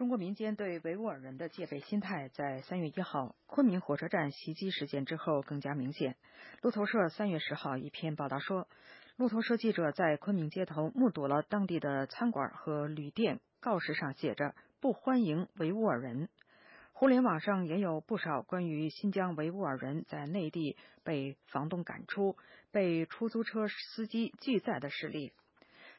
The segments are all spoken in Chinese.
中国民间对维吾尔人的戒备心态，在三月一号昆明火车站袭击事件之后更加明显。路透社三月十号一篇报道说，路透社记者在昆明街头目睹了当地的餐馆和旅店告示上写着“不欢迎维吾尔人”。互联网上也有不少关于新疆维吾尔人在内地被房东赶出、被出租车司机拒载的事例。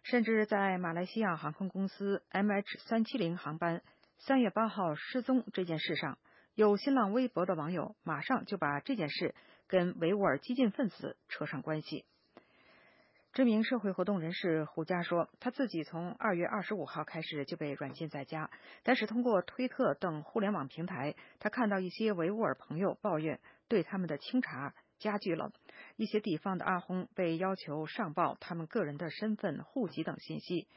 甚至在马来西亚航空公司 MH 三七零航班三月八号失踪这件事上，有新浪微博的网友马上就把这件事跟维吾尔激进分子扯上关系。知名社会活动人士胡佳说，他自己从二月二十五号开始就被软禁在家，但是通过推特等互联网平台，他看到一些维吾尔朋友抱怨对他们的清查。加剧了一些地方的阿訇被要求上报他们个人的身份、户籍等信息。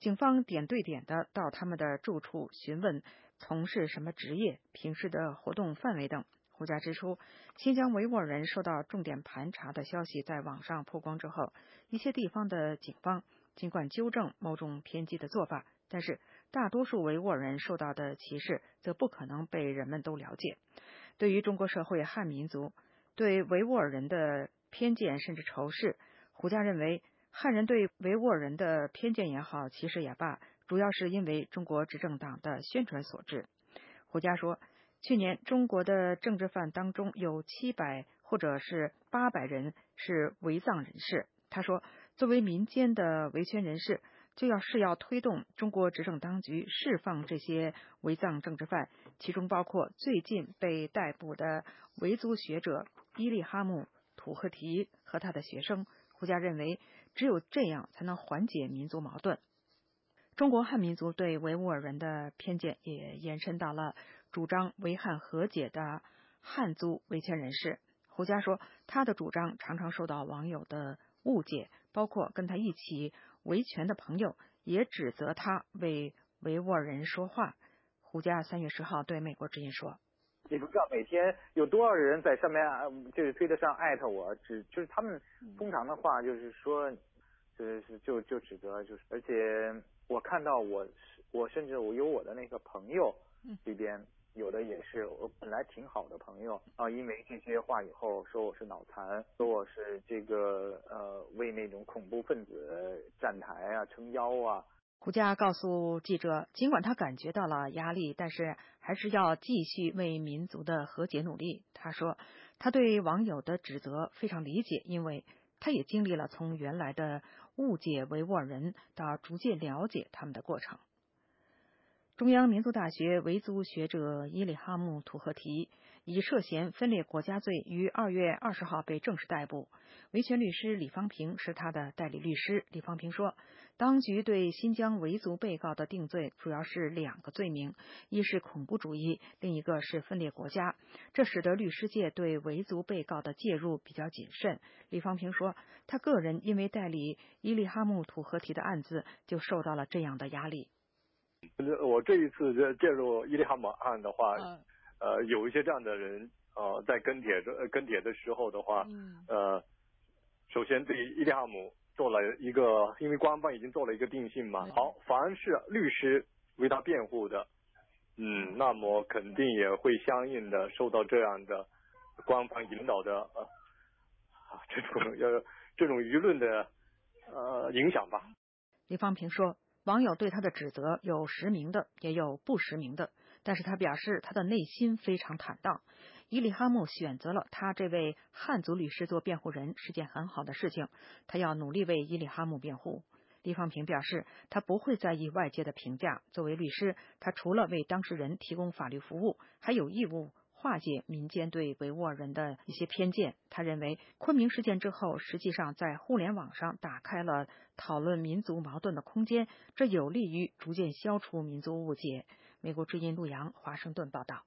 警方点对点的到他们的住处询问从事什么职业、平时的活动范围等。胡佳指出，新疆维吾尔人受到重点盘查的消息在网上曝光之后，一些地方的警方尽管纠正某种偏激的做法，但是大多数维吾尔人受到的歧视则不可能被人们都了解。对于中国社会汉民族。对维吾尔人的偏见甚至仇视，胡佳认为汉人对维吾尔人的偏见也好，歧视也罢，主要是因为中国执政党的宣传所致。胡佳说，去年中国的政治犯当中有七百或者是八百人是维藏人士。他说，作为民间的维权人士。就要是要推动中国执政当局释放这些维藏政治犯，其中包括最近被逮捕的维族学者伊利哈木·土赫提和他的学生。胡佳认为，只有这样才能缓解民族矛盾。中国汉民族对维吾尔人的偏见也延伸到了主张维汉和解的汉族维权人士。胡佳说，他的主张常常受到网友的。误解，包括跟他一起维权的朋友也指责他为维吾尔人说话。胡佳三月十号对美国之音说：“你不知道每天有多少人在上面，就是推特上艾特我，只就是他们通常的话就是说，就是就就指责，就是而且我看到我我甚至我有我的那个朋友里边。”有的也是我本来挺好的朋友啊，因为这些话以后说我是脑残，说我是这个呃为那种恐怖分子站台啊、撑腰啊。胡佳告诉记者，尽管他感觉到了压力，但是还是要继续为民族的和解努力。他说，他对网友的指责非常理解，因为他也经历了从原来的误解维吾尔人到逐渐了解他们的过程。中央民族大学维族学者伊里哈木·图赫提以涉嫌分裂国家罪于二月二十号被正式逮捕。维权律师李方平是他的代理律师。李方平说，当局对新疆维族被告的定罪主要是两个罪名，一是恐怖主义，另一个是分裂国家。这使得律师界对维族被告的介入比较谨慎。李方平说，他个人因为代理伊里哈木·图赫提的案子，就受到了这样的压力。我这一次介介入伊利哈姆案的话，呃，有一些这样的人，呃，在跟帖的跟帖的时候的话，呃，首先对伊利哈姆做了一个，因为官方已经做了一个定性嘛，好，凡是律师为他辩护的，嗯，那么肯定也会相应的受到这样的官方引导的呃啊这种要这种舆论的呃影响吧。李方平说。网友对他的指责有实名的，也有不实名的，但是他表示他的内心非常坦荡。伊里哈木选择了他这位汉族律师做辩护人是件很好的事情，他要努力为伊里哈木辩护。李方平表示，他不会在意外界的评价。作为律师，他除了为当事人提供法律服务，还有义务。化解民间对维吾尔人的一些偏见。他认为，昆明事件之后，实际上在互联网上打开了讨论民族矛盾的空间，这有利于逐渐消除民族误解。美国之音陆阳华盛顿报道。